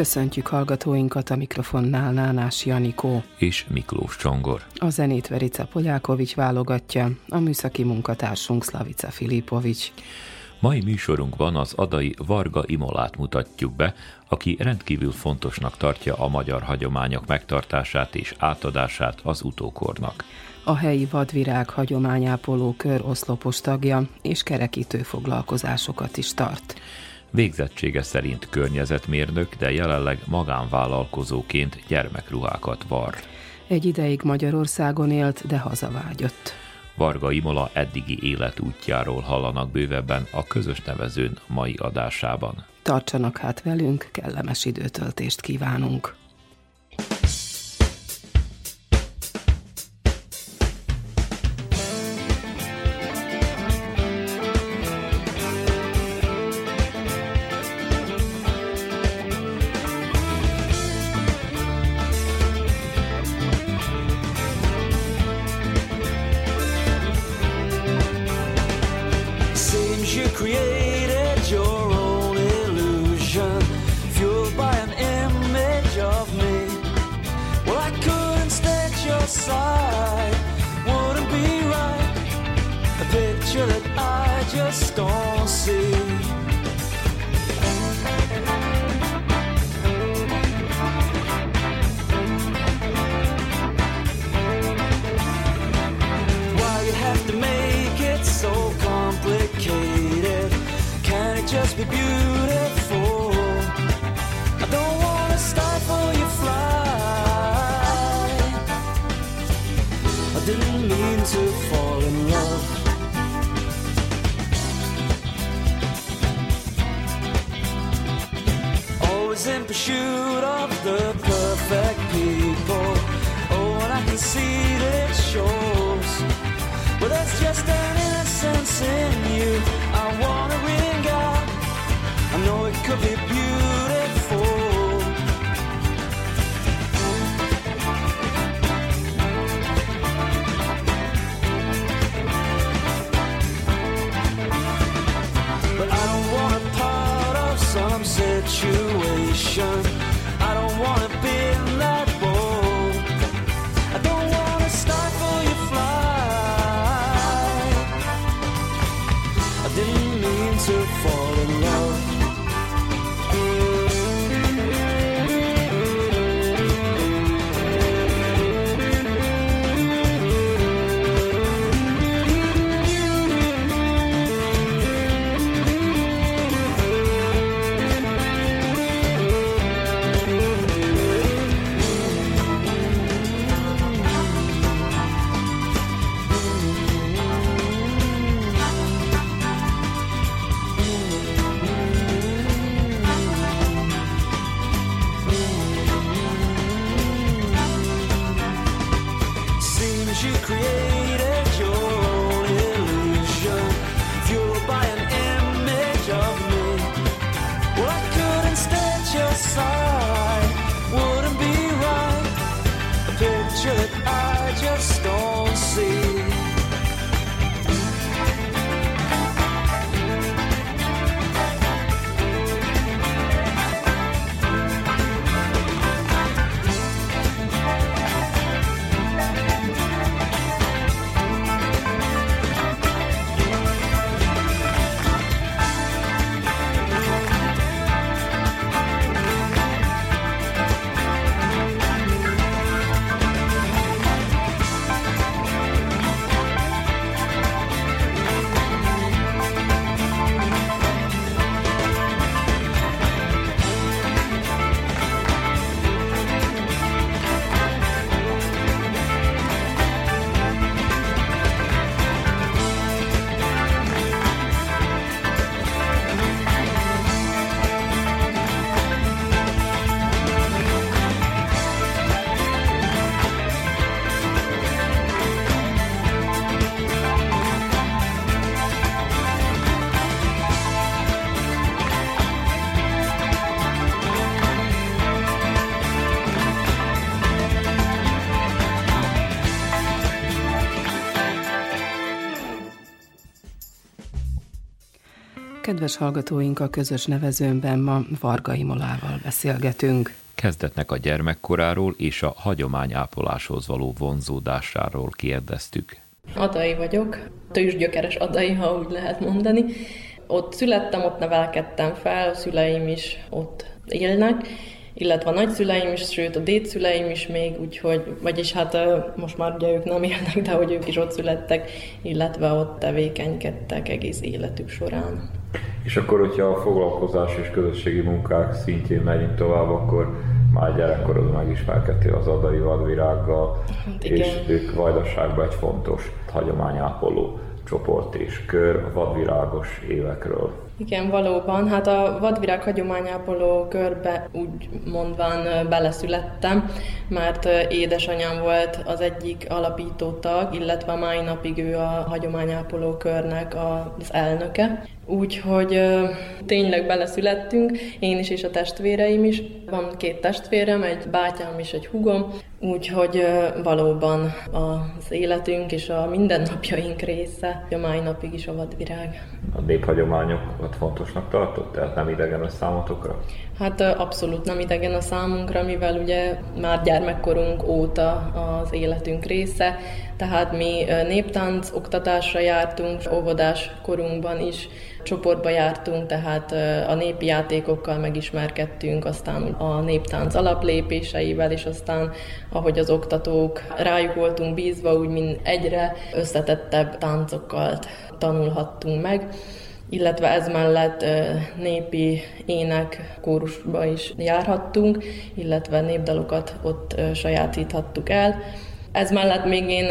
Köszöntjük hallgatóinkat a mikrofonnál Nánás Janikó. És Miklós Csongor. A zenét Verica Polyákovics válogatja, a műszaki munkatársunk Slavica Filipovics. Mai műsorunkban az adai Varga Imolát mutatjuk be, aki rendkívül fontosnak tartja a magyar hagyományok megtartását és átadását az utókornak. A helyi vadvirág hagyományápoló kör oszlopos tagja és kerekítő foglalkozásokat is tart. Végzettsége szerint környezetmérnök, de jelenleg magánvállalkozóként gyermekruhákat var. Egy ideig Magyarországon élt, de hazavágyott. Varga Imola eddigi életútjáról hallanak bővebben a közös nevezőn mai adásában. Tartsanak hát velünk, kellemes időtöltést kívánunk! create see that it shows. Well, that's just an innocence in you. I wanna ring out. I know it could be Kedves hallgatóink, a közös nevezőnben ma Varga Imolával beszélgetünk. Kezdetnek a gyermekkoráról és a hagyományápoláshoz való vonzódásáról kérdeztük. Adai vagyok, tőzsgyökeres adai, ha úgy lehet mondani. Ott születtem, ott nevelkedtem fel, a szüleim is ott élnek, illetve a nagyszüleim is, sőt a dédszüleim is még, úgyhogy, vagyis hát most már ugye ők nem élnek, de hogy ők is ott születtek, illetve ott tevékenykedtek egész életük során. És akkor, hogyha a foglalkozás és közösségi munkák szintjén megyünk tovább, akkor már gyerekkorod megismerkedtél az adai vadvirággal, hát és ők Vajdaságban egy fontos hagyományápoló csoport és kör a vadvirágos évekről. Igen, valóban. Hát a vadvirág hagyományápoló körbe úgy mondván beleszülettem, mert édesanyám volt az egyik alapító tag, illetve a mai napig ő a hagyományápoló körnek az elnöke. Úgyhogy tényleg beleszülettünk, én is és a testvéreim is. Van két testvérem, egy bátyám és egy hugom, úgyhogy valóban az életünk és a mindennapjaink része a mai napig is a vadvirág. A néphagyományokat fontosnak tartott, tehát nem idegen a számotokra? Hát abszolút nem idegen a számunkra, mivel ugye már gyermekkorunk óta az életünk része, tehát mi néptánc oktatásra jártunk, óvodás korunkban is csoportba jártunk, tehát a népi játékokkal megismerkedtünk, aztán a néptánc alaplépéseivel, és aztán ahogy az oktatók rájuk voltunk bízva, úgy mint egyre összetettebb táncokkal tanulhattunk meg illetve ez mellett népi ének kórusba is járhattunk, illetve népdalokat ott sajátíthattuk el. Ez mellett még én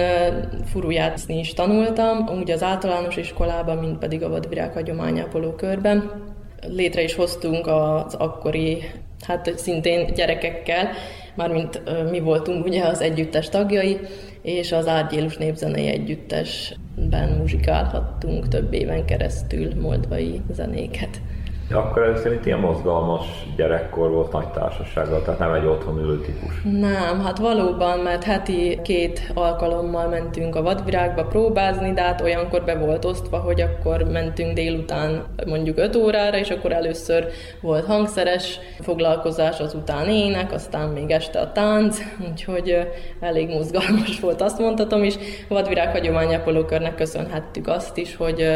furujátszani is tanultam, úgy az általános iskolában, mint pedig a vadvirág hagyományápoló körben. Létre is hoztunk az akkori, hát szintén gyerekekkel, mármint mi voltunk ugye az együttes tagjai, és az Árgyélus Népzenei Együttesben muzsikálhattunk több éven keresztül moldvai zenéket. Akkor ez szerint ilyen mozgalmas gyerekkor volt nagy társasággal, tehát nem egy otthon ülő típus. Nem, hát valóban, mert heti két alkalommal mentünk a vadvirágba próbázni, de hát olyankor be volt osztva, hogy akkor mentünk délután mondjuk 5 órára, és akkor először volt hangszeres foglalkozás, azután ének, aztán még este a tánc, úgyhogy elég mozgalmas volt, azt mondhatom is. A vadvirág hagyományápolókörnek köszönhettük azt is, hogy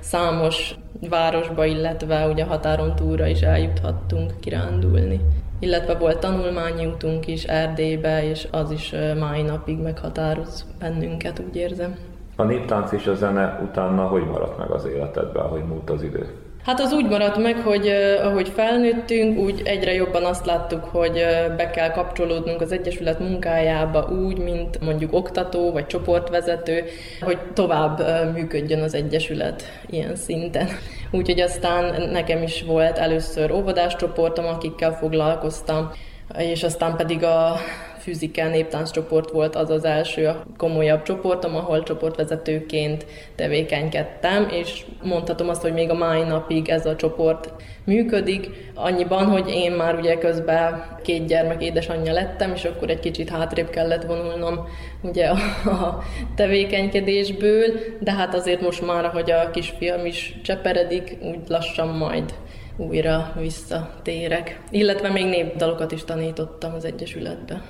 számos városba, illetve ugye határon túlra is eljuthattunk kirándulni. Illetve volt tanulmányi útunk is Erdélybe, és az is mai napig meghatároz bennünket, úgy érzem. A néptánc és a zene utána hogy maradt meg az életedben, hogy múlt az idő? Hát az úgy maradt meg, hogy ahogy felnőttünk, úgy egyre jobban azt láttuk, hogy be kell kapcsolódnunk az Egyesület munkájába úgy, mint mondjuk oktató vagy csoportvezető, hogy tovább működjön az Egyesület ilyen szinten. Úgyhogy aztán nekem is volt először óvodás csoportom, akikkel foglalkoztam, és aztán pedig a Fűzikkel néptánc csoport volt az az első komolyabb csoportom, ahol csoportvezetőként tevékenykedtem, és mondhatom azt, hogy még a mai napig ez a csoport működik, annyiban, hogy én már ugye közben két gyermek édesanyja lettem, és akkor egy kicsit hátrébb kellett vonulnom ugye a, a tevékenykedésből, de hát azért most már, hogy a kisfiam is cseperedik, úgy lassan majd újra visszatérek. Illetve még népdalokat is tanítottam az Egyesületbe.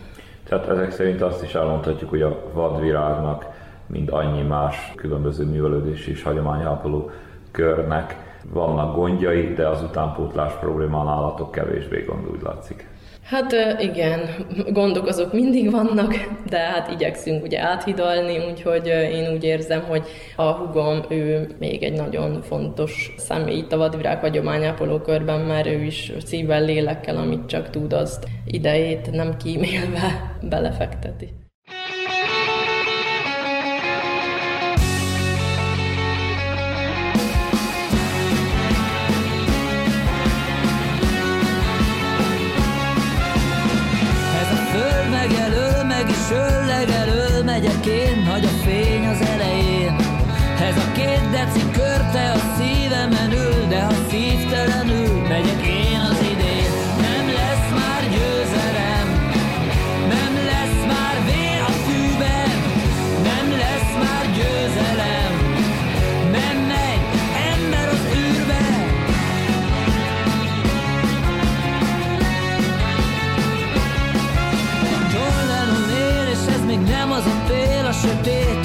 Tehát ezek szerint azt is elmondhatjuk, hogy a vadvirágnak, mind annyi más különböző művelődési és hagyományápoló körnek vannak gondjai, de az utánpótlás probléma nálatok kevésbé gond, úgy látszik. Hát igen, gondok azok mindig vannak, de hát igyekszünk ugye áthidalni, úgyhogy én úgy érzem, hogy a hugom, ő még egy nagyon fontos személy itt a vadvirág hagyományápoló körben, mert ő is szívvel, lélekkel, amit csak tud, azt idejét nem kímélve belefekteti. Megyek én, nagy a fény az elején. Ez a két deci körte a szívemen ül, de ha szívtelenül megyek én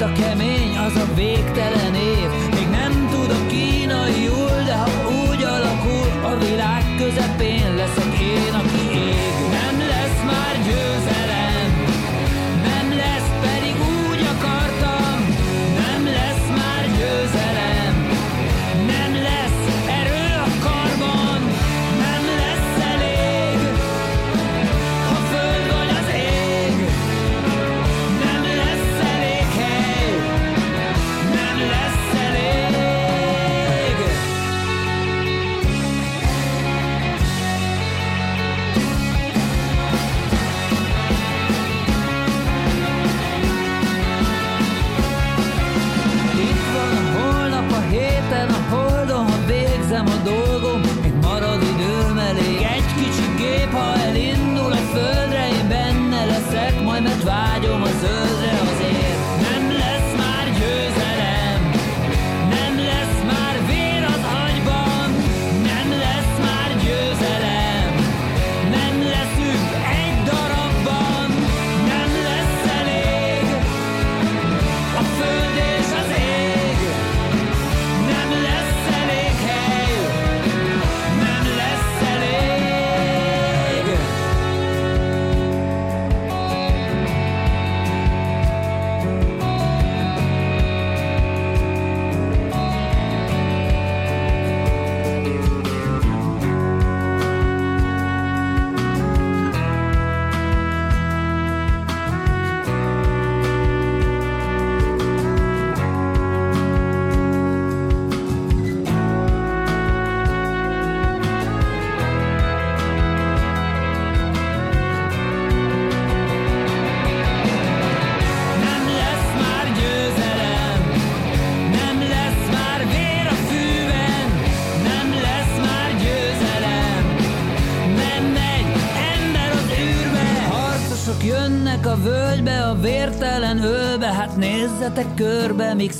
a kemény, az a végtelen év. Még nem tudok kínaiul, de ha úgy alakul a világ közep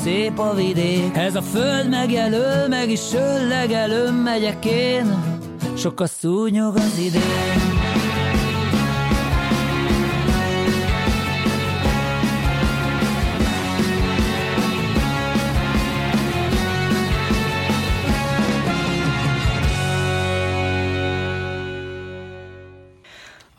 szép a vidék. Ez a föld megjelöl, meg is söllegelőm megyek én. Sok a szúnyog az idén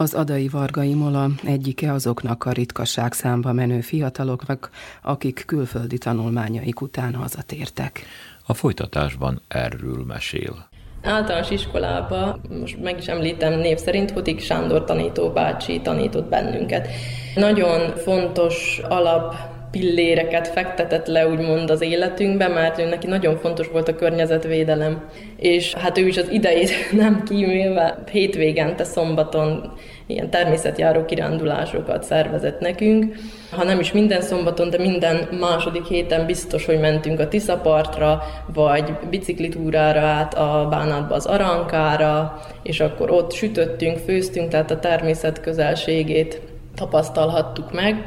Az Adai Varga Imola egyike azoknak a ritkaság számba menő fiataloknak, akik külföldi tanulmányaik után hazatértek. A folytatásban erről mesél. Általános iskolába, most meg is említem név szerint, Hutik Sándor tanító bácsi tanított bennünket. Nagyon fontos alap pilléreket fektetett le úgymond az életünkbe, mert ő neki nagyon fontos volt a környezetvédelem. És hát ő is az idejét nem kímélve hétvégente, szombaton ilyen természetjáró kirándulásokat szervezett nekünk. Ha nem is minden szombaton, de minden második héten biztos, hogy mentünk a Tiszapartra, vagy biciklitúrára át a Bánátba az Arankára, és akkor ott sütöttünk, főztünk, tehát a természet közelségét tapasztalhattuk meg.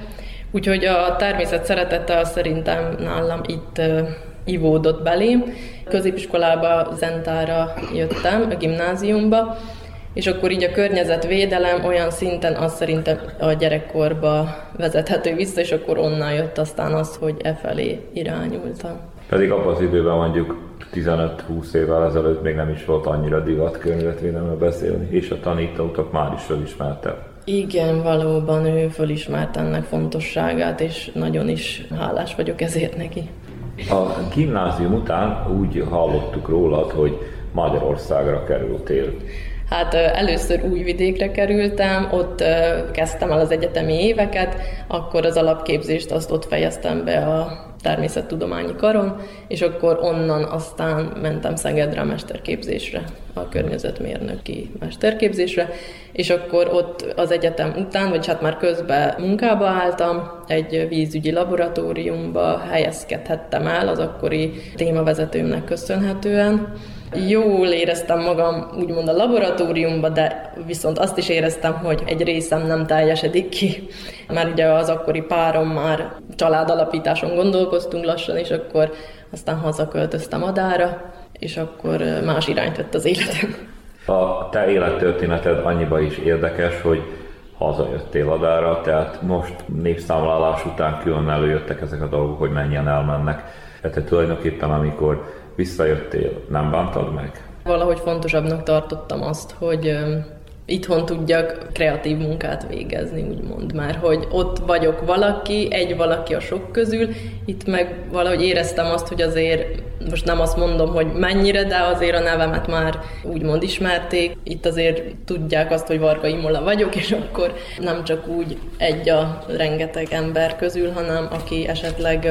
Úgyhogy a természet szeretete az szerintem nálam itt ivódott belém. Középiskolába, Zentára jöttem, a gimnáziumba, és akkor így a környezetvédelem olyan szinten az szerintem a gyerekkorba vezethető vissza, és akkor onnan jött aztán az, hogy e felé irányultam. Pedig abban az időben mondjuk 15-20 évvel ezelőtt még nem is volt annyira divat környezetvédelemről beszélni, és a tanítótok már is felismerte. Igen, valóban ő fölismert ennek fontosságát, és nagyon is hálás vagyok ezért neki. A gimnázium után úgy hallottuk rólad, hogy Magyarországra kerültél. Hát először Újvidékre kerültem, ott kezdtem el az egyetemi éveket, akkor az alapképzést azt ott fejeztem be a természettudományi karon, és akkor onnan aztán mentem Szegedre a mesterképzésre, a környezetmérnöki mesterképzésre, és akkor ott az egyetem után, vagy hát már közben munkába álltam, egy vízügyi laboratóriumba helyezkedhettem el az akkori témavezetőmnek köszönhetően, Jól éreztem magam úgymond a laboratóriumba, de viszont azt is éreztem, hogy egy részem nem teljesedik ki, mert ugye az akkori párom már családalapításon gondolkoztunk lassan, és akkor aztán hazaköltöztem Adára, és akkor más irányt vett az életem. A te élettörténeted annyiba is érdekes, hogy hazajöttél adára, tehát most népszámlálás után külön előjöttek ezek a dolgok, hogy mennyien elmennek. Tehát tulajdonképpen amikor visszajöttél, nem bántad meg? Valahogy fontosabbnak tartottam azt, hogy itthon tudjak kreatív munkát végezni, úgymond már, hogy ott vagyok valaki, egy valaki a sok közül, itt meg valahogy éreztem azt, hogy azért, most nem azt mondom, hogy mennyire, de azért a nevemet már úgymond ismerték, itt azért tudják azt, hogy Varga Imola vagyok, és akkor nem csak úgy egy a rengeteg ember közül, hanem aki esetleg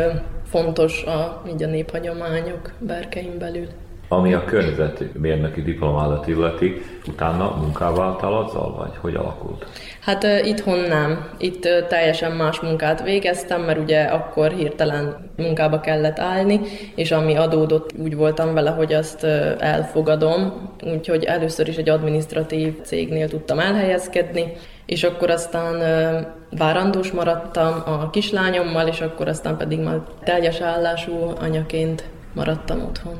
fontos a, így a néphagyományok berkein belül. Ami a környezetmérnöki diplomádat illeti, utána munkával álltál azzal, vagy hogy alakult? Hát uh, itthon nem. Itt uh, teljesen más munkát végeztem, mert ugye akkor hirtelen munkába kellett állni, és ami adódott, úgy voltam vele, hogy azt uh, elfogadom, úgyhogy először is egy administratív cégnél tudtam elhelyezkedni, és akkor aztán várandós maradtam a kislányommal, és akkor aztán pedig már teljes állású anyaként maradtam otthon.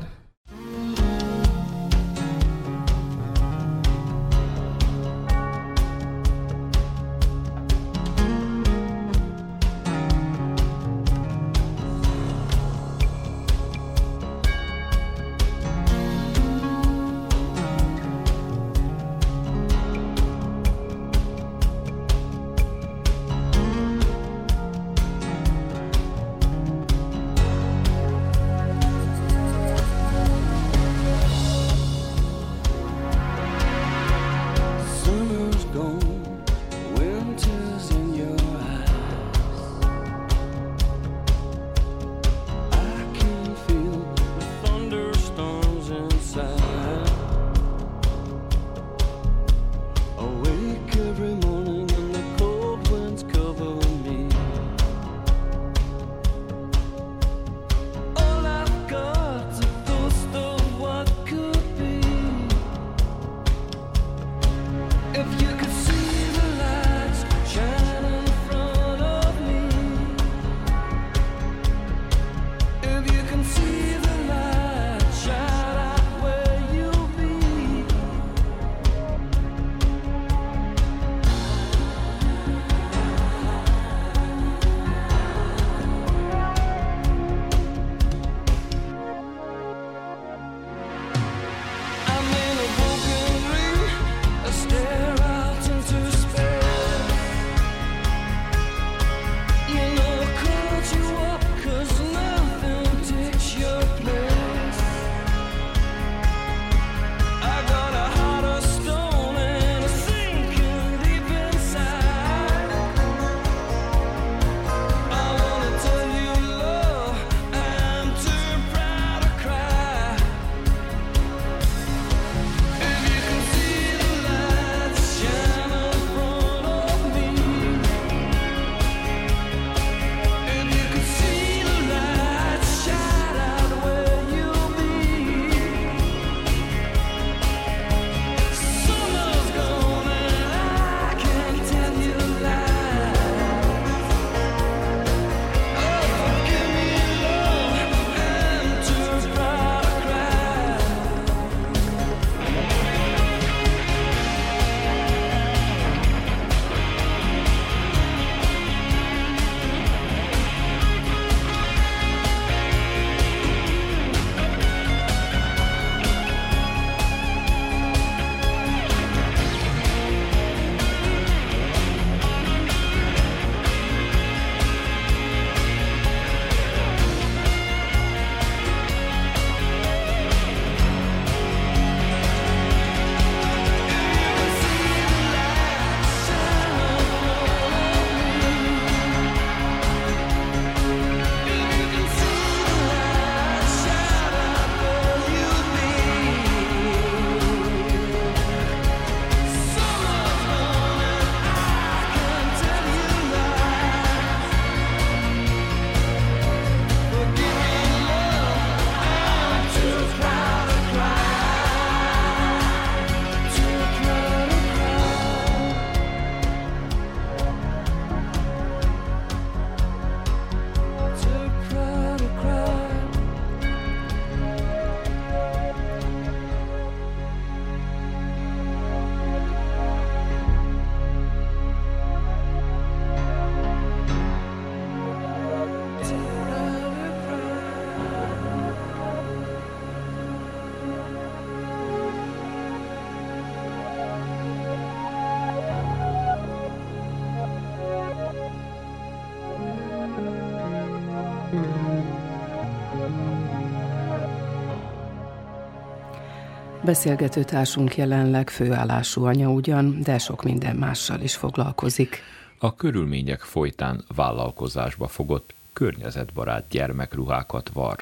Beszélgető társunk jelenleg főállású anya ugyan, de sok minden mással is foglalkozik. A körülmények folytán vállalkozásba fogott környezetbarát gyermekruhákat var.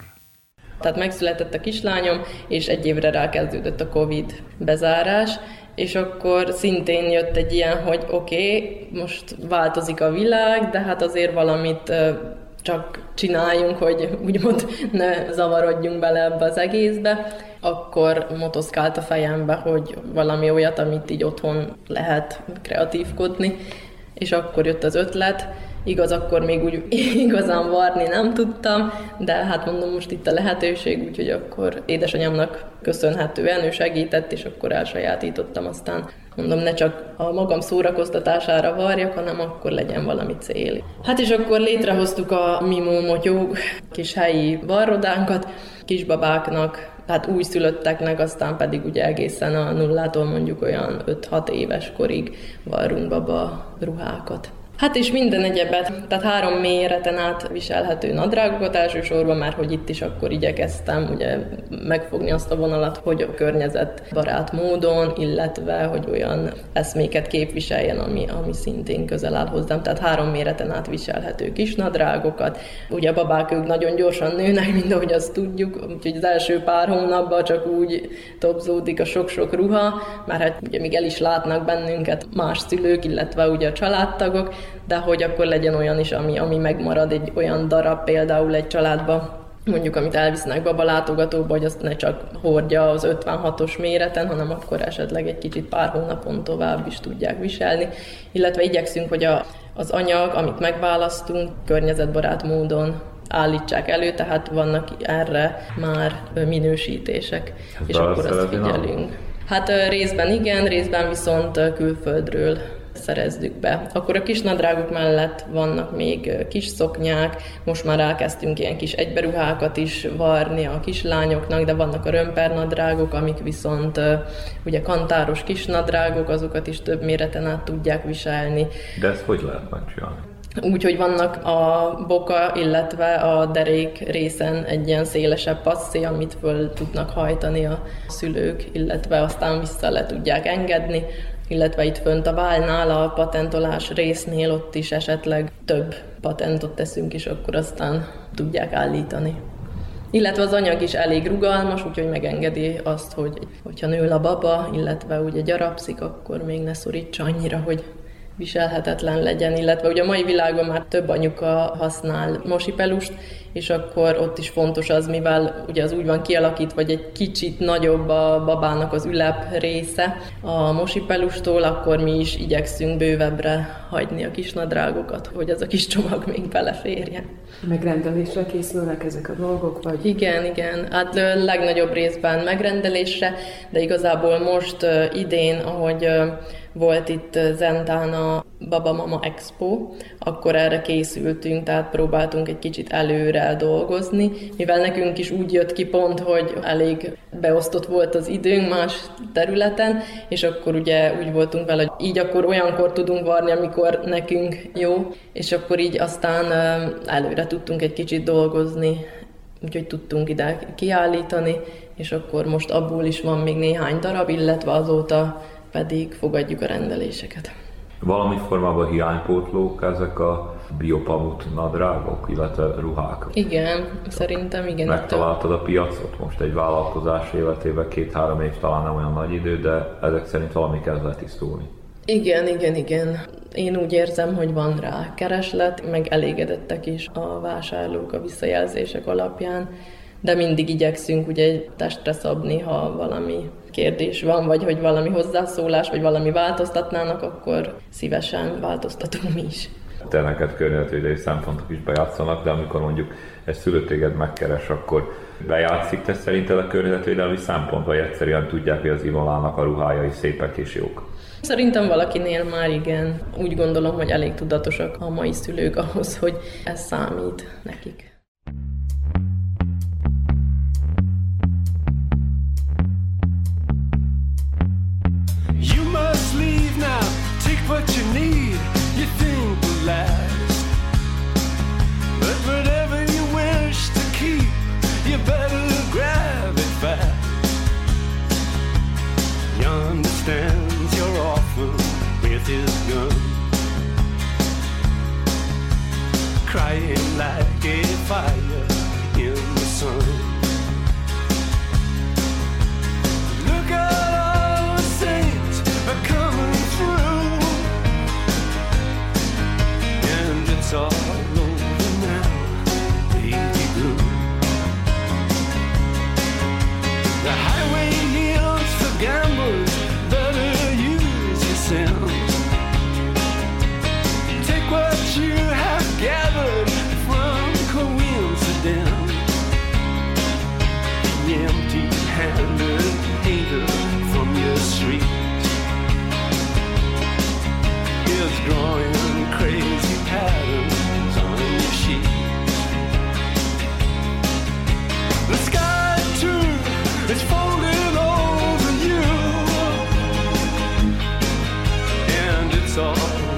Tehát megszületett a kislányom, és egy évre rákezdődött a Covid bezárás, és akkor szintén jött egy ilyen, hogy oké, okay, most változik a világ, de hát azért valamit csak csináljunk, hogy úgymond ne zavarodjunk bele ebbe az egészbe, akkor motoszkált a fejembe, hogy valami olyat, amit így otthon lehet kreatívkodni, és akkor jött az ötlet, Igaz, akkor még úgy igazán varni nem tudtam, de hát mondom, most itt a lehetőség, úgyhogy akkor édesanyámnak köszönhetően ő segített, és akkor elsajátítottam aztán mondom, ne csak a magam szórakoztatására varjak, hanem akkor legyen valami cél. Hát és akkor létrehoztuk a Mimó Motyó kis helyi varrodánkat, kisbabáknak, tehát újszülötteknek, aztán pedig ugye egészen a nullától mondjuk olyan 5-6 éves korig varrunk baba ruhákat. Hát és minden egyebet, tehát három méreten át viselhető nadrágokat elsősorban, már hogy itt is akkor igyekeztem ugye megfogni azt a vonalat, hogy a környezet barát módon, illetve hogy olyan eszméket képviseljen, ami, ami szintén közel áll hozzám. Tehát három méreten át viselhető kis nadrágokat. Ugye a babák ők nagyon gyorsan nőnek, mint ahogy azt tudjuk, úgyhogy az első pár hónapban csak úgy topzódik a sok-sok ruha, már hát ugye még el is látnak bennünket más szülők, illetve ugye a családtagok, de hogy akkor legyen olyan is, ami, ami megmarad, egy olyan darab például egy családba, mondjuk amit elvisznek baba látogatóba, hogy azt ne csak hordja az 56-os méreten, hanem akkor esetleg egy kicsit pár hónapon tovább is tudják viselni. Illetve igyekszünk, hogy a, az anyag, amit megválasztunk, környezetbarát módon állítsák elő, tehát vannak erre már minősítések, Ez és akkor azt figyelünk. Hát részben igen, részben viszont külföldről szerezzük be. Akkor a kis nadrágok mellett vannak még kis szoknyák, most már elkezdtünk ilyen kis egyberuhákat is varni a kislányoknak, de vannak a römper nadrágok, amik viszont ugye kantáros kis nadrágok, azokat is több méreten át tudják viselni. De ezt hogy lehet megcsinálni? Úgyhogy vannak a boka, illetve a derék részen egy ilyen szélesebb passzé, amit föl tudnak hajtani a szülők, illetve aztán vissza le tudják engedni illetve itt fönt a válnál, a patentolás résznél ott is esetleg több patentot teszünk, és akkor aztán tudják állítani. Illetve az anyag is elég rugalmas, úgyhogy megengedi azt, hogy hogyha nő a baba, illetve ugye gyarapszik, akkor még ne szorítsa annyira, hogy viselhetetlen legyen, illetve ugye a mai világon már több anyuka használ mosipelust, és akkor ott is fontos az, mivel ugye az úgy van kialakítva, hogy egy kicsit nagyobb a babának az ülep része a mosipelustól, akkor mi is igyekszünk bővebbre hagyni a kis nadrágokat, hogy az a kis csomag még beleférjen. Megrendelésre készülnek ezek a dolgok, vagy? Igen, igen. Hát legnagyobb részben megrendelésre, de igazából most idén, ahogy volt itt Zentán a Baba Mama Expo, akkor erre készültünk, tehát próbáltunk egy kicsit előre dolgozni, mivel nekünk is úgy jött ki pont, hogy elég beosztott volt az időnk más területen, és akkor ugye úgy voltunk vele, hogy így akkor olyankor tudunk varni, amikor nekünk jó, és akkor így aztán előre tudtunk egy kicsit dolgozni, úgyhogy tudtunk ide kiállítani, és akkor most abból is van még néhány darab, illetve azóta pedig fogadjuk a rendeléseket. Valami formában hiánypótlók ezek a biopamut nadrágok, illetve ruhák. Igen, szerintem igen. Megtaláltad a piacot most egy vállalkozás életében, két-három év talán nem olyan nagy idő, de ezek szerint valami kezd letisztulni. Igen, igen, igen. Én úgy érzem, hogy van rá kereslet, meg elégedettek is a vásárlók a visszajelzések alapján, de mindig igyekszünk ugye egy testre szabni, ha valami kérdés van, vagy hogy valami hozzászólás, vagy valami változtatnának, akkor szívesen változtatunk mi is. Te neked környezetvédelmi szempontok is bejátszanak, de amikor mondjuk egy szülő téged megkeres, akkor bejátszik te szerinted a környezetvédelmi szempont, vagy egyszerűen tudják, hogy az Imolának a ruhái szépek és jók? Szerintem valakinél már igen. Úgy gondolom, hogy elég tudatosak a mai szülők ahhoz, hogy ez számít nekik. what you need, you think will last. But whatever you wish to keep, you better grab it fast. He understands your orphan with his gun. Crying like a fire in the sun. Look up. saw saw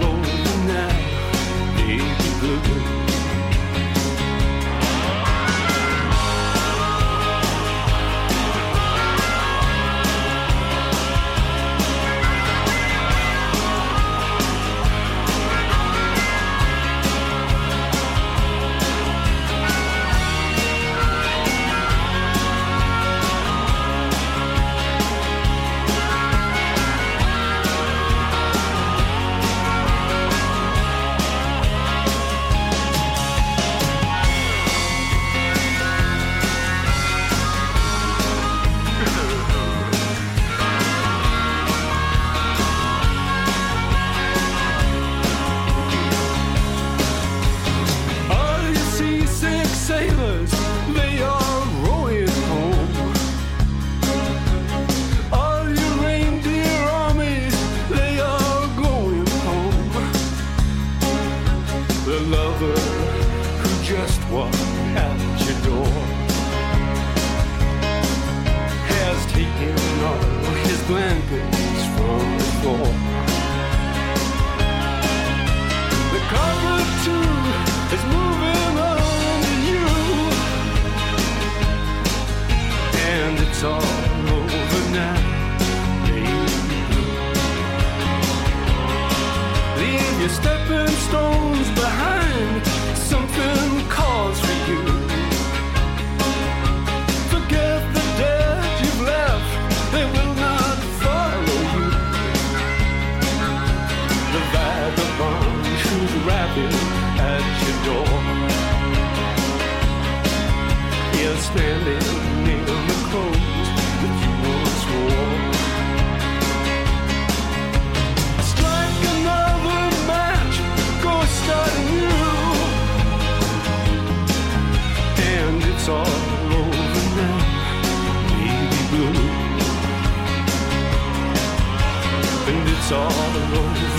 all the road.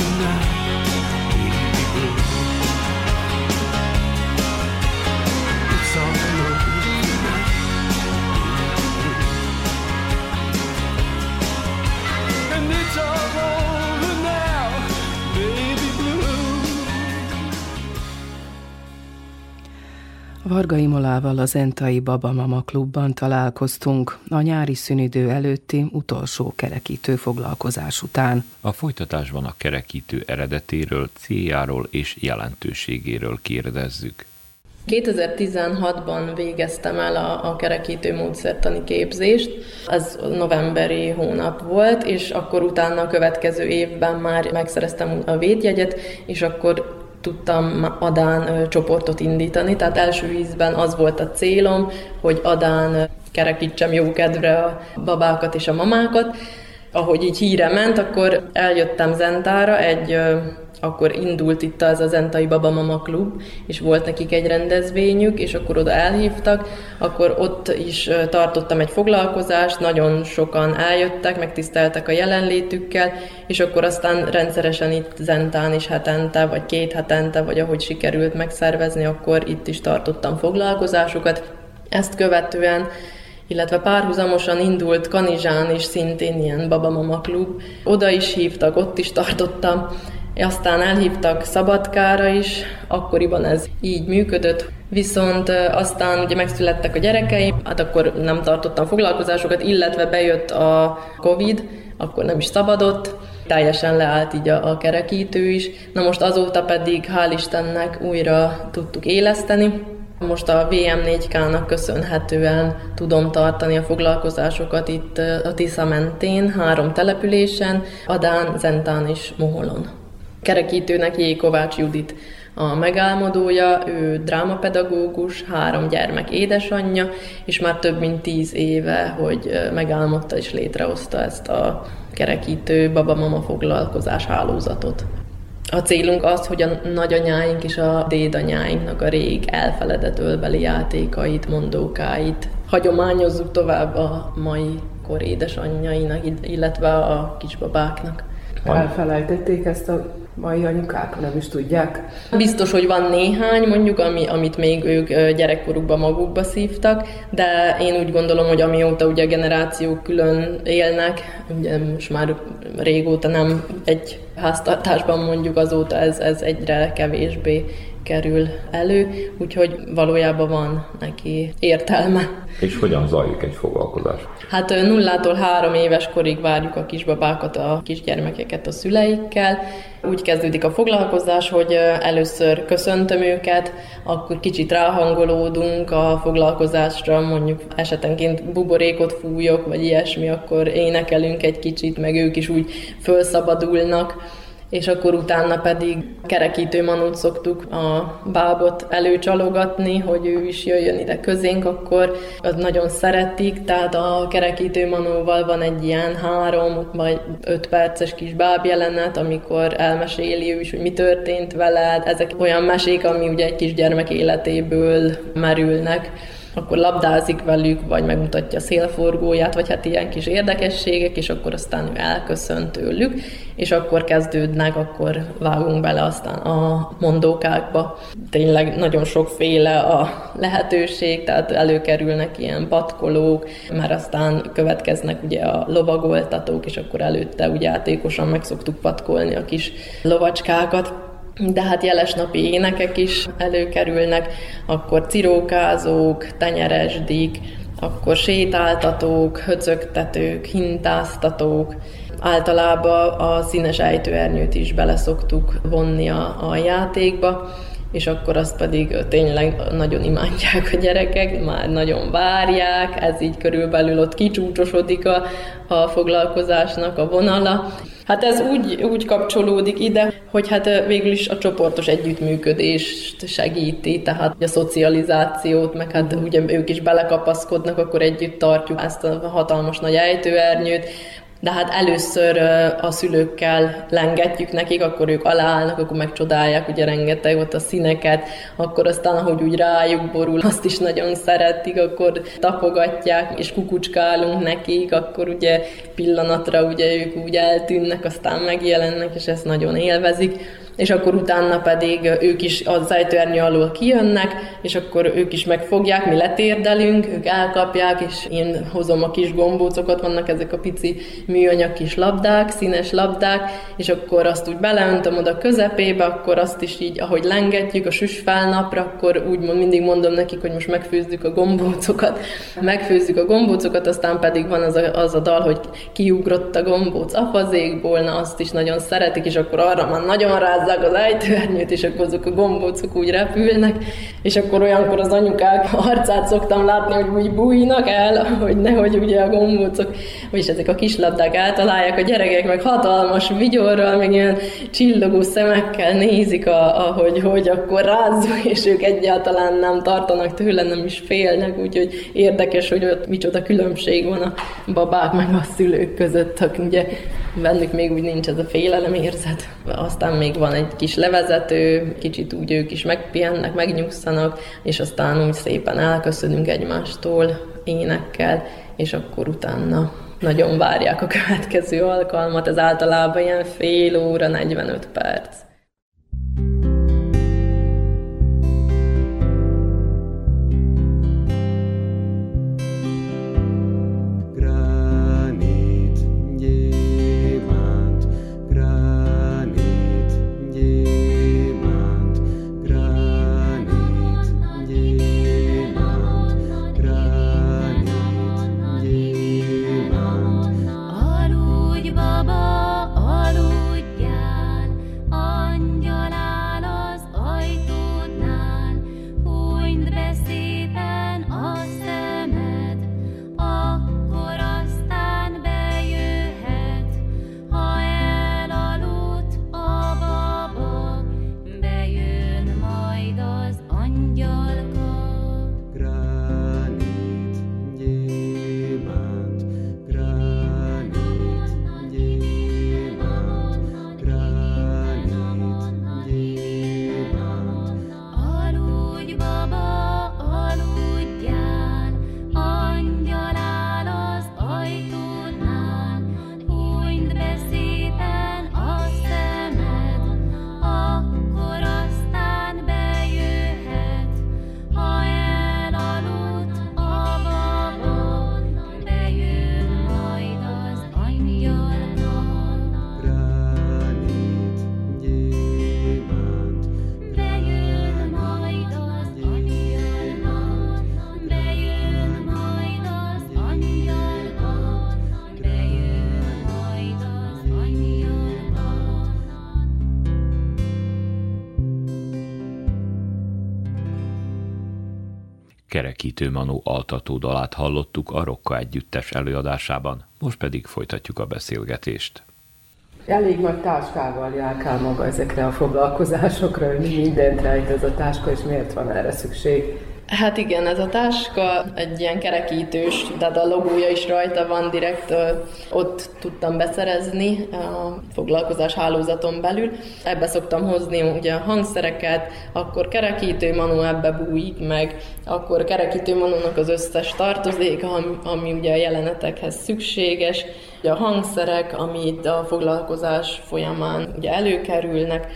Varga Imolával az Entai Baba Mama klubban találkoztunk a nyári szünidő előtti utolsó kerekítő foglalkozás után. A folytatásban a kerekítő eredetéről, céljáról és jelentőségéről kérdezzük. 2016-ban végeztem el a, a kerekítő módszertani képzést, ez novemberi hónap volt, és akkor utána a következő évben már megszereztem a védjegyet, és akkor tudtam Adán csoportot indítani, tehát első ízben az volt a célom, hogy Adán kerekítsem jó kedvre a babákat és a mamákat. Ahogy így híre ment, akkor eljöttem Zentára egy akkor indult itt az a Zentai Baba Mama Klub, és volt nekik egy rendezvényük, és akkor oda elhívtak, akkor ott is tartottam egy foglalkozást, nagyon sokan eljöttek, megtiszteltek a jelenlétükkel, és akkor aztán rendszeresen itt Zentán is hetente, vagy két hetente, vagy ahogy sikerült megszervezni, akkor itt is tartottam foglalkozásokat. Ezt követően illetve párhuzamosan indult Kanizsán is szintén ilyen babamama klub. Oda is hívtak, ott is tartottam. Aztán elhívtak Szabadkára is, akkoriban ez így működött, viszont aztán ugye megszülettek a gyerekeim, hát akkor nem tartottam foglalkozásokat, illetve bejött a Covid, akkor nem is szabadott, teljesen leállt így a, a kerekítő is. Na most azóta pedig hál' Istennek újra tudtuk éleszteni, most a VM4K-nak köszönhetően tudom tartani a foglalkozásokat itt a Tisza mentén, három településen, Adán, Zentán és Moholon. Kerekítőnek J. Kovács Judit a megálmodója, ő drámapedagógus, három gyermek édesanyja, és már több mint tíz éve, hogy megálmodta és létrehozta ezt a kerekítő baba-mama foglalkozás hálózatot. A célunk az, hogy a nagyanyáink és a dédanyáinknak a rég elfeledett ölbeli játékait, mondókáit hagyományozzuk tovább a mai kor édesanyjainak, illetve a kisbabáknak. Elfelejtették ezt a mai anyukák nem is tudják? Biztos, hogy van néhány, mondjuk, ami, amit még ők gyerekkorukban magukba szívtak, de én úgy gondolom, hogy amióta ugye generációk külön élnek, ugye most már régóta nem egy háztartásban mondjuk, azóta ez, ez egyre kevésbé kerül elő, úgyhogy valójában van neki értelme. És hogyan zajlik egy foglalkozás? Hát nullától három éves korig várjuk a kisbabákat, a kisgyermekeket a szüleikkel. Úgy kezdődik a foglalkozás, hogy először köszöntöm őket, akkor kicsit ráhangolódunk a foglalkozásra, mondjuk esetenként buborékot fújok, vagy ilyesmi, akkor énekelünk egy kicsit, meg ők is úgy felszabadulnak és akkor utána pedig kerekítő manót szoktuk a bábot előcsalogatni, hogy ő is jöjjön ide közénk, akkor az nagyon szeretik, tehát a kerekítő manóval van egy ilyen három vagy öt perces kis báb jelenet, amikor elmeséli ő is, hogy mi történt veled, ezek olyan mesék, ami ugye egy kis gyermek életéből merülnek akkor labdázik velük, vagy megmutatja a szélforgóját, vagy hát ilyen kis érdekességek, és akkor aztán ő elköszön tőlük, és akkor kezdődnek, akkor vágunk bele aztán a mondókákba. Tényleg nagyon sokféle a lehetőség, tehát előkerülnek ilyen patkolók, mert aztán következnek ugye a lovagoltatók, és akkor előtte ugye játékosan meg szoktuk patkolni a kis lovacskákat, de hát jelesnapi énekek is előkerülnek, akkor cirókázók, tenyeresdik, akkor sétáltatók, höcögtetők, hintáztatók, általában a színes ejtőernyőt is beleszoktuk vonni a, a játékba, és akkor azt pedig tényleg nagyon imádják a gyerekek, már nagyon várják, ez így körülbelül ott kicsúcsosodik a, a foglalkozásnak a vonala. Hát ez úgy, úgy kapcsolódik ide, hogy hát végül is a csoportos együttműködést segíti, tehát a szocializációt, meg hát ugye ők is belekapaszkodnak, akkor együtt tartjuk ezt a hatalmas nagy ejtőernyőt, de hát először a szülőkkel lengetjük nekik, akkor ők aláállnak, akkor megcsodálják ugye rengeteg ott a színeket, akkor aztán, ahogy úgy rájuk borul, azt is nagyon szeretik, akkor tapogatják, és kukucskálunk nekik, akkor ugye pillanatra ugye ők úgy eltűnnek, aztán megjelennek, és ezt nagyon élvezik és akkor utána pedig ők is az ejtőernyő alól kijönnek, és akkor ők is megfogják, mi letérdelünk, ők elkapják, és én hozom a kis gombócokat, vannak ezek a pici műanyag kis labdák, színes labdák, és akkor azt úgy beleöntöm oda közepébe, akkor azt is így, ahogy lengetjük a süsfálnapra, akkor úgy mindig mondom nekik, hogy most megfőzzük a gombócokat, megfőzzük a gombócokat, aztán pedig van az a, az a dal, hogy kiugrott a gombóc a fazékból, na azt is nagyon szeretik, és akkor arra már nagyon ráz beázzák az ejtőernyőt, és akkor azok a gombócok úgy repülnek, és akkor olyankor az anyukák arcát szoktam látni, hogy úgy bújnak el, hogy nehogy ugye a gombócok, vagyis ezek a kislabdák eltalálják, a gyerekek meg hatalmas vigyorral, meg ilyen csillogó szemekkel nézik, a, ahogy hogy akkor rázzuk, és ők egyáltalán nem tartanak tőle, nem is félnek, úgyhogy érdekes, hogy ott micsoda különbség van a babák meg a szülők között, ugye bennük még úgy nincs ez a félelem érzet. Aztán még van egy kis levezető, kicsit úgy ők is megpihennek, megnyugszanak, és aztán úgy szépen elköszönünk egymástól énekkel, és akkor utána nagyon várják a következő alkalmat, ez általában ilyen fél óra, 45 perc. Kerekítő Manó altató dalát hallottuk a Rokka együttes előadásában, most pedig folytatjuk a beszélgetést. Elég nagy táskával járkál maga ezekre a foglalkozásokra, hogy mindent rejt ez a táska, és miért van erre szükség? Hát igen, ez a táska egy ilyen kerekítős, tehát a logója is rajta van, direkt ott tudtam beszerezni a foglalkozás hálózaton belül. Ebbe szoktam hozni ugye a hangszereket, akkor kerekítő manó ebbe bújik meg, akkor kerekítő manónak az összes tartozéka, ami, ami ugye a jelenetekhez szükséges, ugye a hangszerek, amit a foglalkozás folyamán ugye előkerülnek,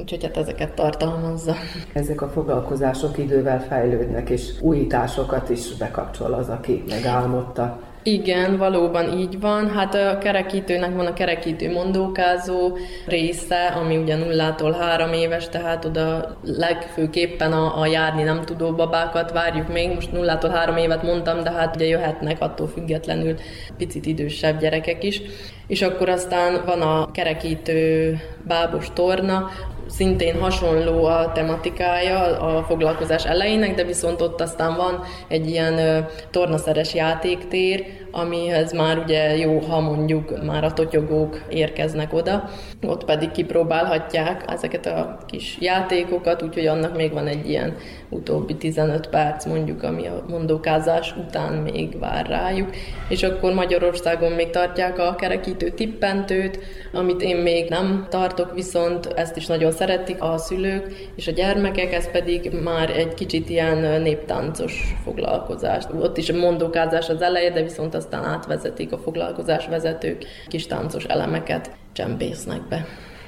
Úgyhogy hát ezeket tartalmazza. Ezek a foglalkozások idővel fejlődnek, és újításokat is bekapcsol az, aki megálmodta. Igen, valóban így van. Hát a kerekítőnek van a kerekítő mondókázó része, ami ugye nullától három éves, tehát oda legfőképpen a, a járni nem tudó babákat várjuk még. Most nullától három évet mondtam, de hát ugye jöhetnek attól függetlenül picit idősebb gyerekek is. És akkor aztán van a kerekítő bábos torna, szintén hasonló a tematikája a foglalkozás elejének, de viszont ott aztán van egy ilyen tornaszeres játéktér, amihez már ugye jó, ha mondjuk már a totyogók érkeznek oda, ott pedig kipróbálhatják ezeket a kis játékokat, úgyhogy annak még van egy ilyen utóbbi 15 perc mondjuk, ami a mondókázás után még vár rájuk, és akkor Magyarországon még tartják a kerekítő tippentőt, amit én még nem tartok, viszont ezt is nagyon szeretik a szülők és a gyermekek, ez pedig már egy kicsit ilyen néptáncos foglalkozás. Ott is a mondókázás az eleje, de viszont aztán átvezetik a foglalkozás vezetők, kis táncos elemeket csempésznek be.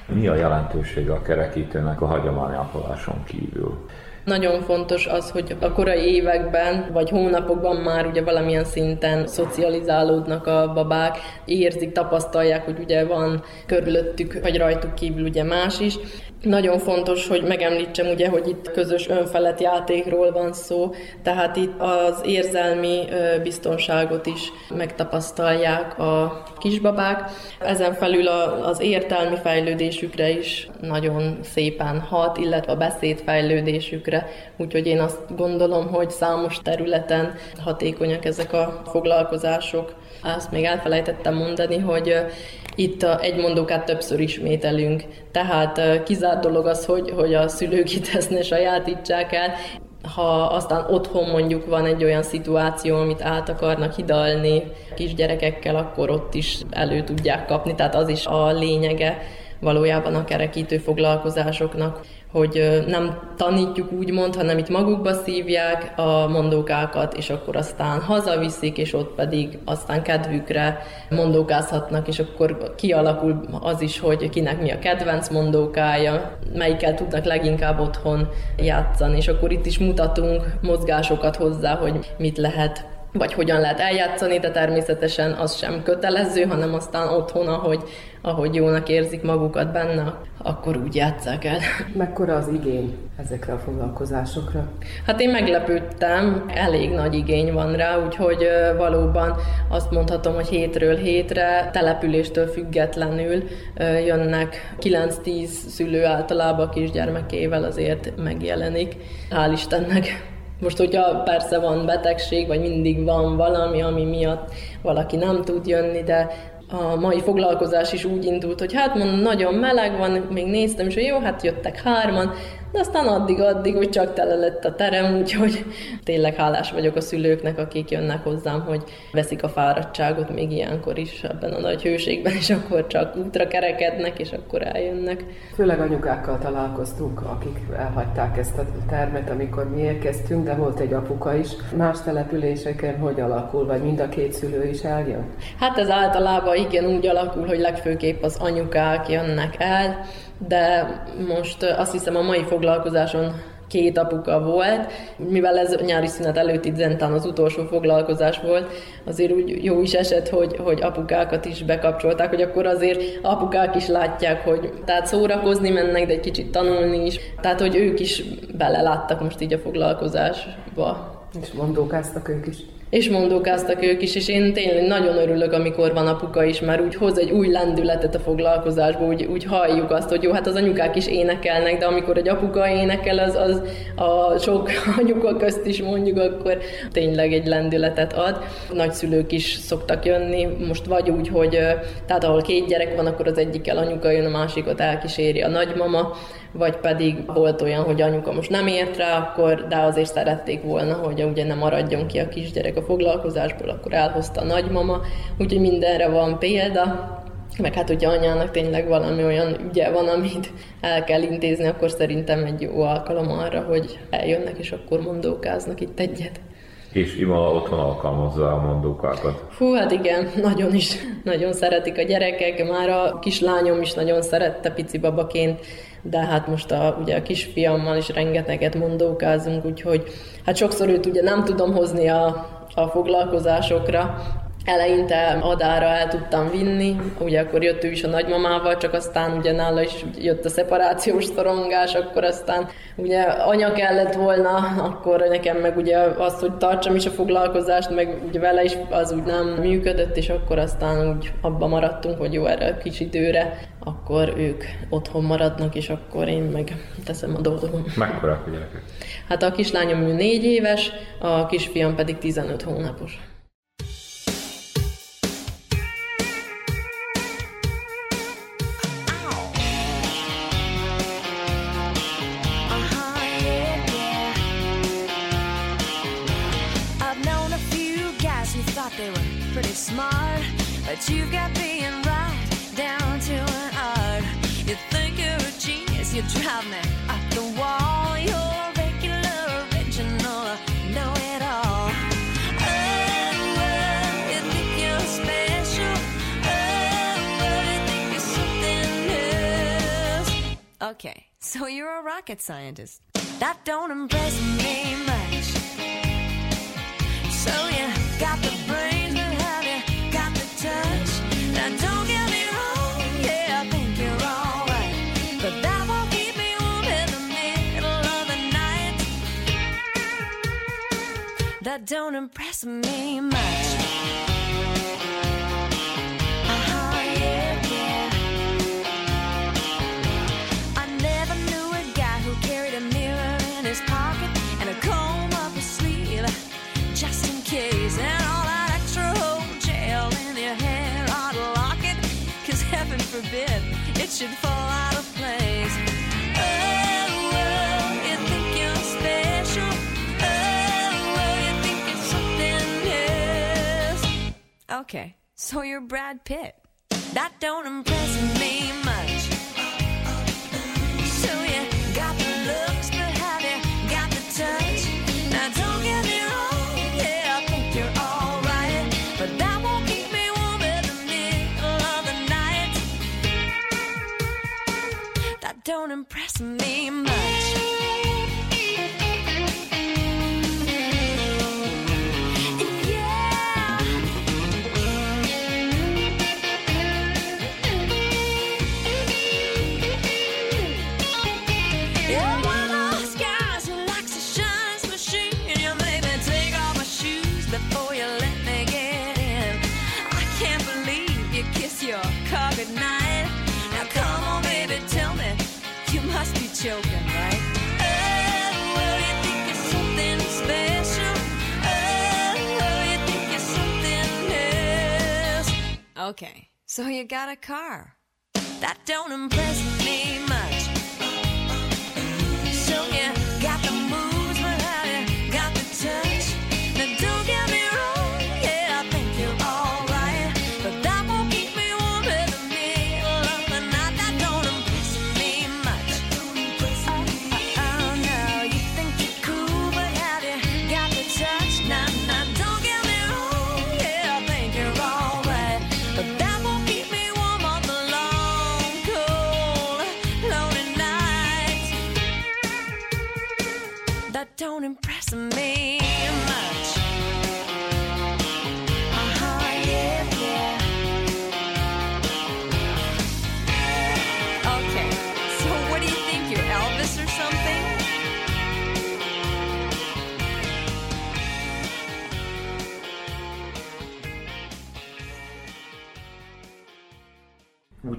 Mi a jelentősége a kerekítőnek a hagyományápoláson kívül? Nagyon fontos az, hogy a korai években vagy hónapokban már ugye valamilyen szinten szocializálódnak a babák, érzik, tapasztalják, hogy ugye van körülöttük vagy rajtuk kívül ugye más is, nagyon fontos, hogy megemlítsem ugye, hogy itt közös önfelett játékról van szó, tehát itt az érzelmi biztonságot is megtapasztalják a kisbabák. Ezen felül az értelmi fejlődésükre is nagyon szépen hat, illetve a beszédfejlődésükre, úgyhogy én azt gondolom, hogy számos területen hatékonyak ezek a foglalkozások. Azt még elfelejtettem mondani, hogy itt egy mondókát többször ismételünk, tehát kizárt dolog az, hogy, hogy a szülők itt ezt ne sajátítsák el, ha aztán otthon mondjuk van egy olyan szituáció, amit át akarnak hidalni kisgyerekekkel, akkor ott is elő tudják kapni, tehát az is a lényege valójában a kerekítő foglalkozásoknak, hogy nem tanítjuk úgymond, hanem itt magukba szívják a mondókákat, és akkor aztán hazaviszik, és ott pedig aztán kedvükre mondókázhatnak, és akkor kialakul az is, hogy kinek mi a kedvenc mondókája, melyikkel tudnak leginkább otthon játszani, és akkor itt is mutatunk mozgásokat hozzá, hogy mit lehet vagy hogyan lehet eljátszani, de természetesen az sem kötelező, hanem aztán otthon, ahogy, ahogy jónak érzik magukat benne, akkor úgy játsszák el. Mekkora az igény ezekre a foglalkozásokra? Hát én meglepődtem, elég nagy igény van rá, úgyhogy valóban azt mondhatom, hogy hétről hétre, településtől függetlenül jönnek 9-10 szülő általában kisgyermekével azért megjelenik. Hál' Istennek most, hogyha persze van betegség, vagy mindig van valami, ami miatt valaki nem tud jönni, de a mai foglalkozás is úgy indult, hogy hát mondom, nagyon meleg van, még néztem, és hogy jó, hát jöttek hárman, de aztán addig-addig, hogy csak tele lett a terem, úgyhogy tényleg hálás vagyok a szülőknek, akik jönnek hozzám, hogy veszik a fáradtságot még ilyenkor is ebben a nagy hőségben, és akkor csak útra kerekednek, és akkor eljönnek. Főleg anyukákkal találkoztunk, akik elhagyták ezt a termet, amikor mi érkeztünk, de volt egy apuka is. Más településeken hogy alakul, vagy mind a két szülő is eljön? Hát ez általában igen úgy alakul, hogy legfőképp az anyukák jönnek el, de most azt hiszem a mai foglalkozáson két apuka volt, mivel ez nyári szünet előtt itt Zentán az utolsó foglalkozás volt, azért úgy jó is esett, hogy, hogy apukákat is bekapcsolták, hogy akkor azért apukák is látják, hogy tehát szórakozni mennek, de egy kicsit tanulni is, tehát hogy ők is beleláttak most így a foglalkozásba. És mondókáztak ők is. És mondókáztak ők is, és én tényleg nagyon örülök, amikor van apuka is, mert úgy hoz egy új lendületet a foglalkozásba, úgy, úgy halljuk azt, hogy jó, hát az anyukák is énekelnek, de amikor egy apuka énekel, az, az a sok anyuka közt is mondjuk, akkor tényleg egy lendületet ad. Nagyszülők is szoktak jönni, most vagy úgy, hogy tehát ahol két gyerek van, akkor az egyikkel anyuka jön, a másikat elkíséri a nagymama, vagy pedig volt olyan, hogy anyuka most nem ért rá, akkor, de azért szerették volna, hogy ugye nem maradjon ki a kisgyerek a foglalkozásból, akkor elhozta a nagymama, úgyhogy mindenre van példa. Meg hát, hogyha anyának tényleg valami olyan ügye van, amit el kell intézni, akkor szerintem egy jó alkalom arra, hogy eljönnek, és akkor mondókáznak itt egyet. És Imola otthon alkalmazza a mondókákat. Hú, hát igen, nagyon is, nagyon szeretik a gyerekek, már a kislányom is nagyon szerette pici babaként, de hát most a, ugye a kisfiammal is rengeteget mondókázunk, úgyhogy hát sokszor őt ugye nem tudom hozni a, a foglalkozásokra, eleinte adára el tudtam vinni, ugye akkor jött ő is a nagymamával, csak aztán ugye nála is jött a szeparációs szorongás, akkor aztán ugye anya kellett volna, akkor nekem meg ugye azt, hogy tartsam is a foglalkozást, meg ugye vele is az úgy nem működött, és akkor aztán úgy abba maradtunk, hogy jó, erre a kis időre, akkor ők otthon maradnak, és akkor én meg teszem a dolgom. Mekkora a gyerekek? Hát a kislányom négy éves, a kisfiam pedig 15 hónapos. But you've got being right down to an art. You think you're a genius, you drive me up the wall. You're regular, original, know it all. Oh, well, you think you're special. Oh, well, you think you're something else. Okay, so you're a rocket scientist. That don't impress me much. So you got the brains, That don't impress me much. Uh-huh, yeah, yeah. I never knew a guy who carried a mirror in his pocket and a comb up his sleeve, just in case. Forbid it should fall out of place. Oh. Oh. Okay, so you're Brad Pitt. That don't impress me much. Don't impress me much. Something else. Okay, so you got a car. That don't impress me much. So you got the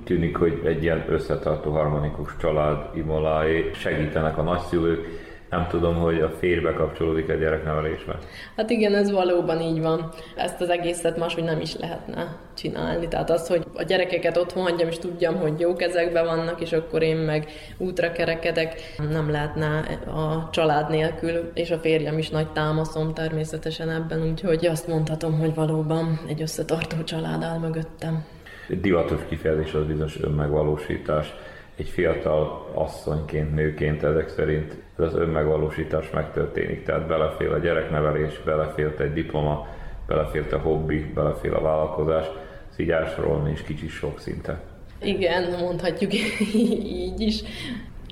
tűnik, hogy egy ilyen összetartó harmonikus család Imoláé segítenek a nagyszülők, nem tudom, hogy a férbe kapcsolódik a gyereknevelésbe. Hát igen, ez valóban így van. Ezt az egészet máshogy nem is lehetne csinálni. Tehát az, hogy a gyerekeket otthon hagyjam, és tudjam, hogy jó kezekben vannak, és akkor én meg útra kerekedek, nem lehetne a család nélkül, és a férjem is nagy támaszom természetesen ebben, úgyhogy azt mondhatom, hogy valóban egy összetartó család áll mögöttem. Divatos kifejezés az bizonyos önmegvalósítás egy fiatal asszonyként, nőként ezek szerint ez az önmegvalósítás megtörténik. Tehát belefél a gyereknevelés, belefélt egy diploma, belefélt a hobbi, belefél a vállalkozás, elsorolni is kicsi sok szinte. Igen, mondhatjuk így is.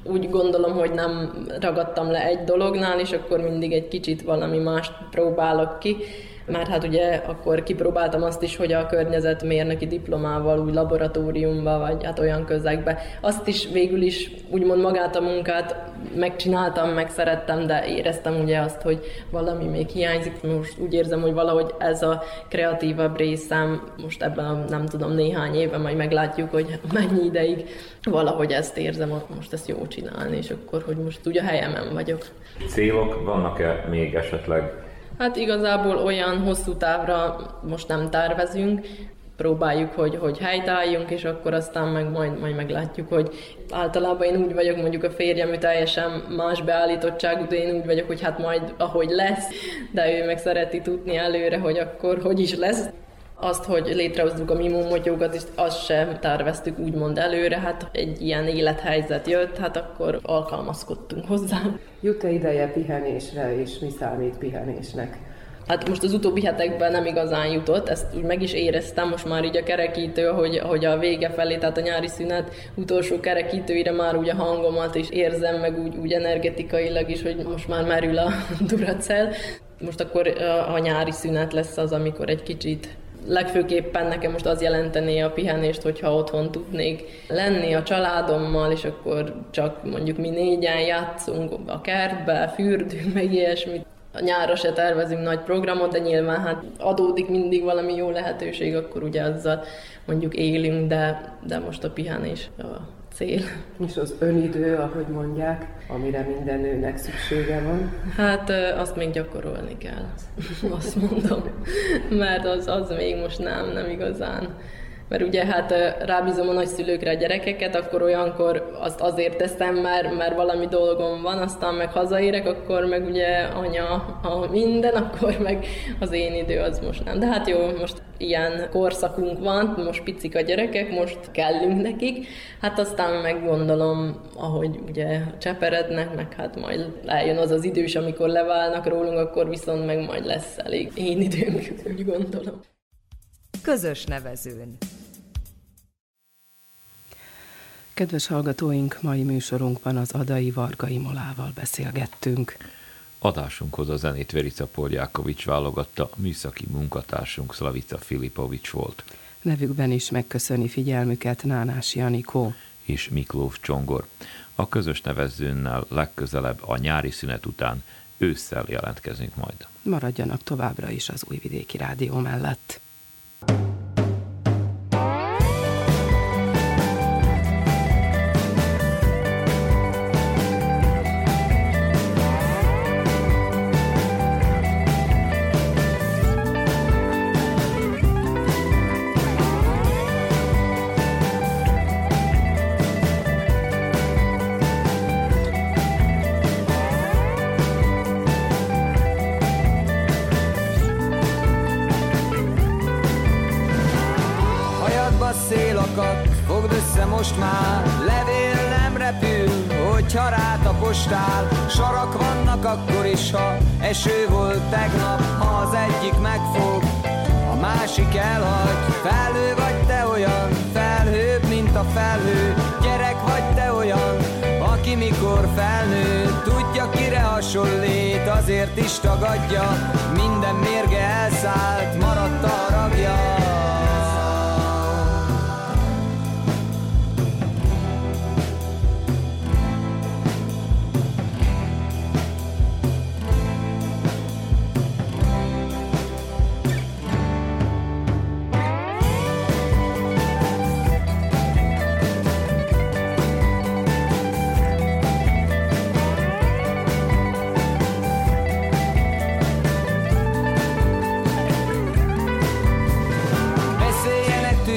Úgy gondolom, hogy nem ragadtam le egy dolognál, és akkor mindig egy kicsit valami mást próbálok ki mert hát ugye akkor kipróbáltam azt is, hogy a környezetmérnöki diplomával úgy laboratóriumba, vagy hát olyan közegbe. Azt is végül is úgymond magát a munkát megcsináltam, meg szerettem, de éreztem ugye azt, hogy valami még hiányzik. Most úgy érzem, hogy valahogy ez a kreatívabb részem most ebben a, nem tudom, néhány éve majd meglátjuk, hogy mennyi ideig valahogy ezt érzem, hogy most ezt jó csinálni, és akkor, hogy most ugye helyemen vagyok. Célok vannak-e még esetleg Hát igazából olyan hosszú távra most nem tervezünk, próbáljuk, hogy, hogy helytálljunk, és akkor aztán meg majd, majd meglátjuk, hogy általában én úgy vagyok, mondjuk a férjem, ő teljesen más beállítottságú, de én úgy vagyok, hogy hát majd ahogy lesz, de ő meg szereti tudni előre, hogy akkor hogy is lesz azt, hogy létrehozzuk a mimómotyogat, és azt sem terveztük úgymond előre, hát egy ilyen élethelyzet jött, hát akkor alkalmazkodtunk hozzá. Jut-e ideje pihenésre, és mi számít pihenésnek? Hát most az utóbbi hetekben nem igazán jutott, ezt úgy meg is éreztem, most már így a kerekítő, hogy, hogy a vége felé, tehát a nyári szünet utolsó kerekítőire már úgy a hangomat is érzem, meg úgy, úgy energetikailag is, hogy most már merül a duracell. Most akkor a nyári szünet lesz az, amikor egy kicsit legfőképpen nekem most az jelentené a pihenést, hogyha otthon tudnék lenni a családommal, és akkor csak mondjuk mi négyen játszunk a kertbe, fürdünk, meg ilyesmit. A nyára se tervezünk nagy programot, de nyilván hát adódik mindig valami jó lehetőség, akkor ugye azzal mondjuk élünk, de, de most a pihenés a cél. És az önidő, ahogy mondják, amire minden nőnek szüksége van? Hát azt még gyakorolni kell, azt mondom, mert az, az még most nem, nem igazán mert ugye hát rábízom a nagyszülőkre a gyerekeket, akkor olyankor azt azért teszem, mert, mert valami dolgom van, aztán meg hazaérek, akkor meg ugye anya a minden, akkor meg az én idő az most nem. De hát jó, most ilyen korszakunk van, most picik a gyerekek, most kellünk nekik, hát aztán meg gondolom, ahogy ugye cseperednek, meg hát majd eljön az az idős, amikor leválnak rólunk, akkor viszont meg majd lesz elég én időnk, úgy gondolom. Közös nevezőn. Kedves hallgatóink, mai műsorunkban az Adai Varga Imolával beszélgettünk. Adásunkhoz a zenét Verica Poljákovics válogatta, műszaki munkatársunk Slavica Filipovics volt. Nevükben is megköszöni figyelmüket Nánás Janikó és Miklós Csongor. A közös nevezőnnel legközelebb a nyári szünet után ősszel jelentkezünk majd. Maradjanak továbbra is az Újvidéki Rádió mellett.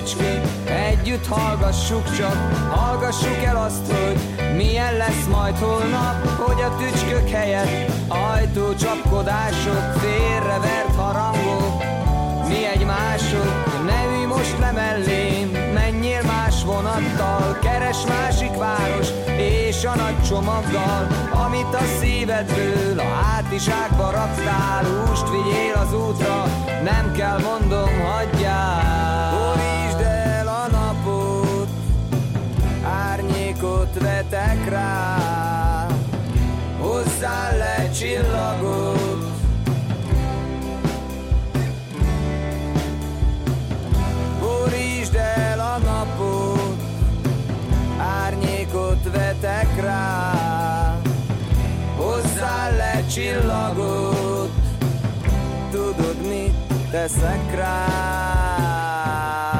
Tücskék, együtt hallgassuk csak, hallgassuk el azt, hogy milyen lesz majd holnap, hogy a tücskök helyett ajtócsapkodások, félrevert harangok, mi egymások, ne ülj most le mellém, menjél más vonattal, keres másik város, és a nagy csomaggal, amit a szívedből a hátizsákba raktál, húst vigyél az útra, nem kell mondom, hagyjál. Árnyékot vetek rá, hozzá le csillagot, Borítsd el a napot, árnyékot vetek rá, hozzá le csillagot, tudod mit teszek rá.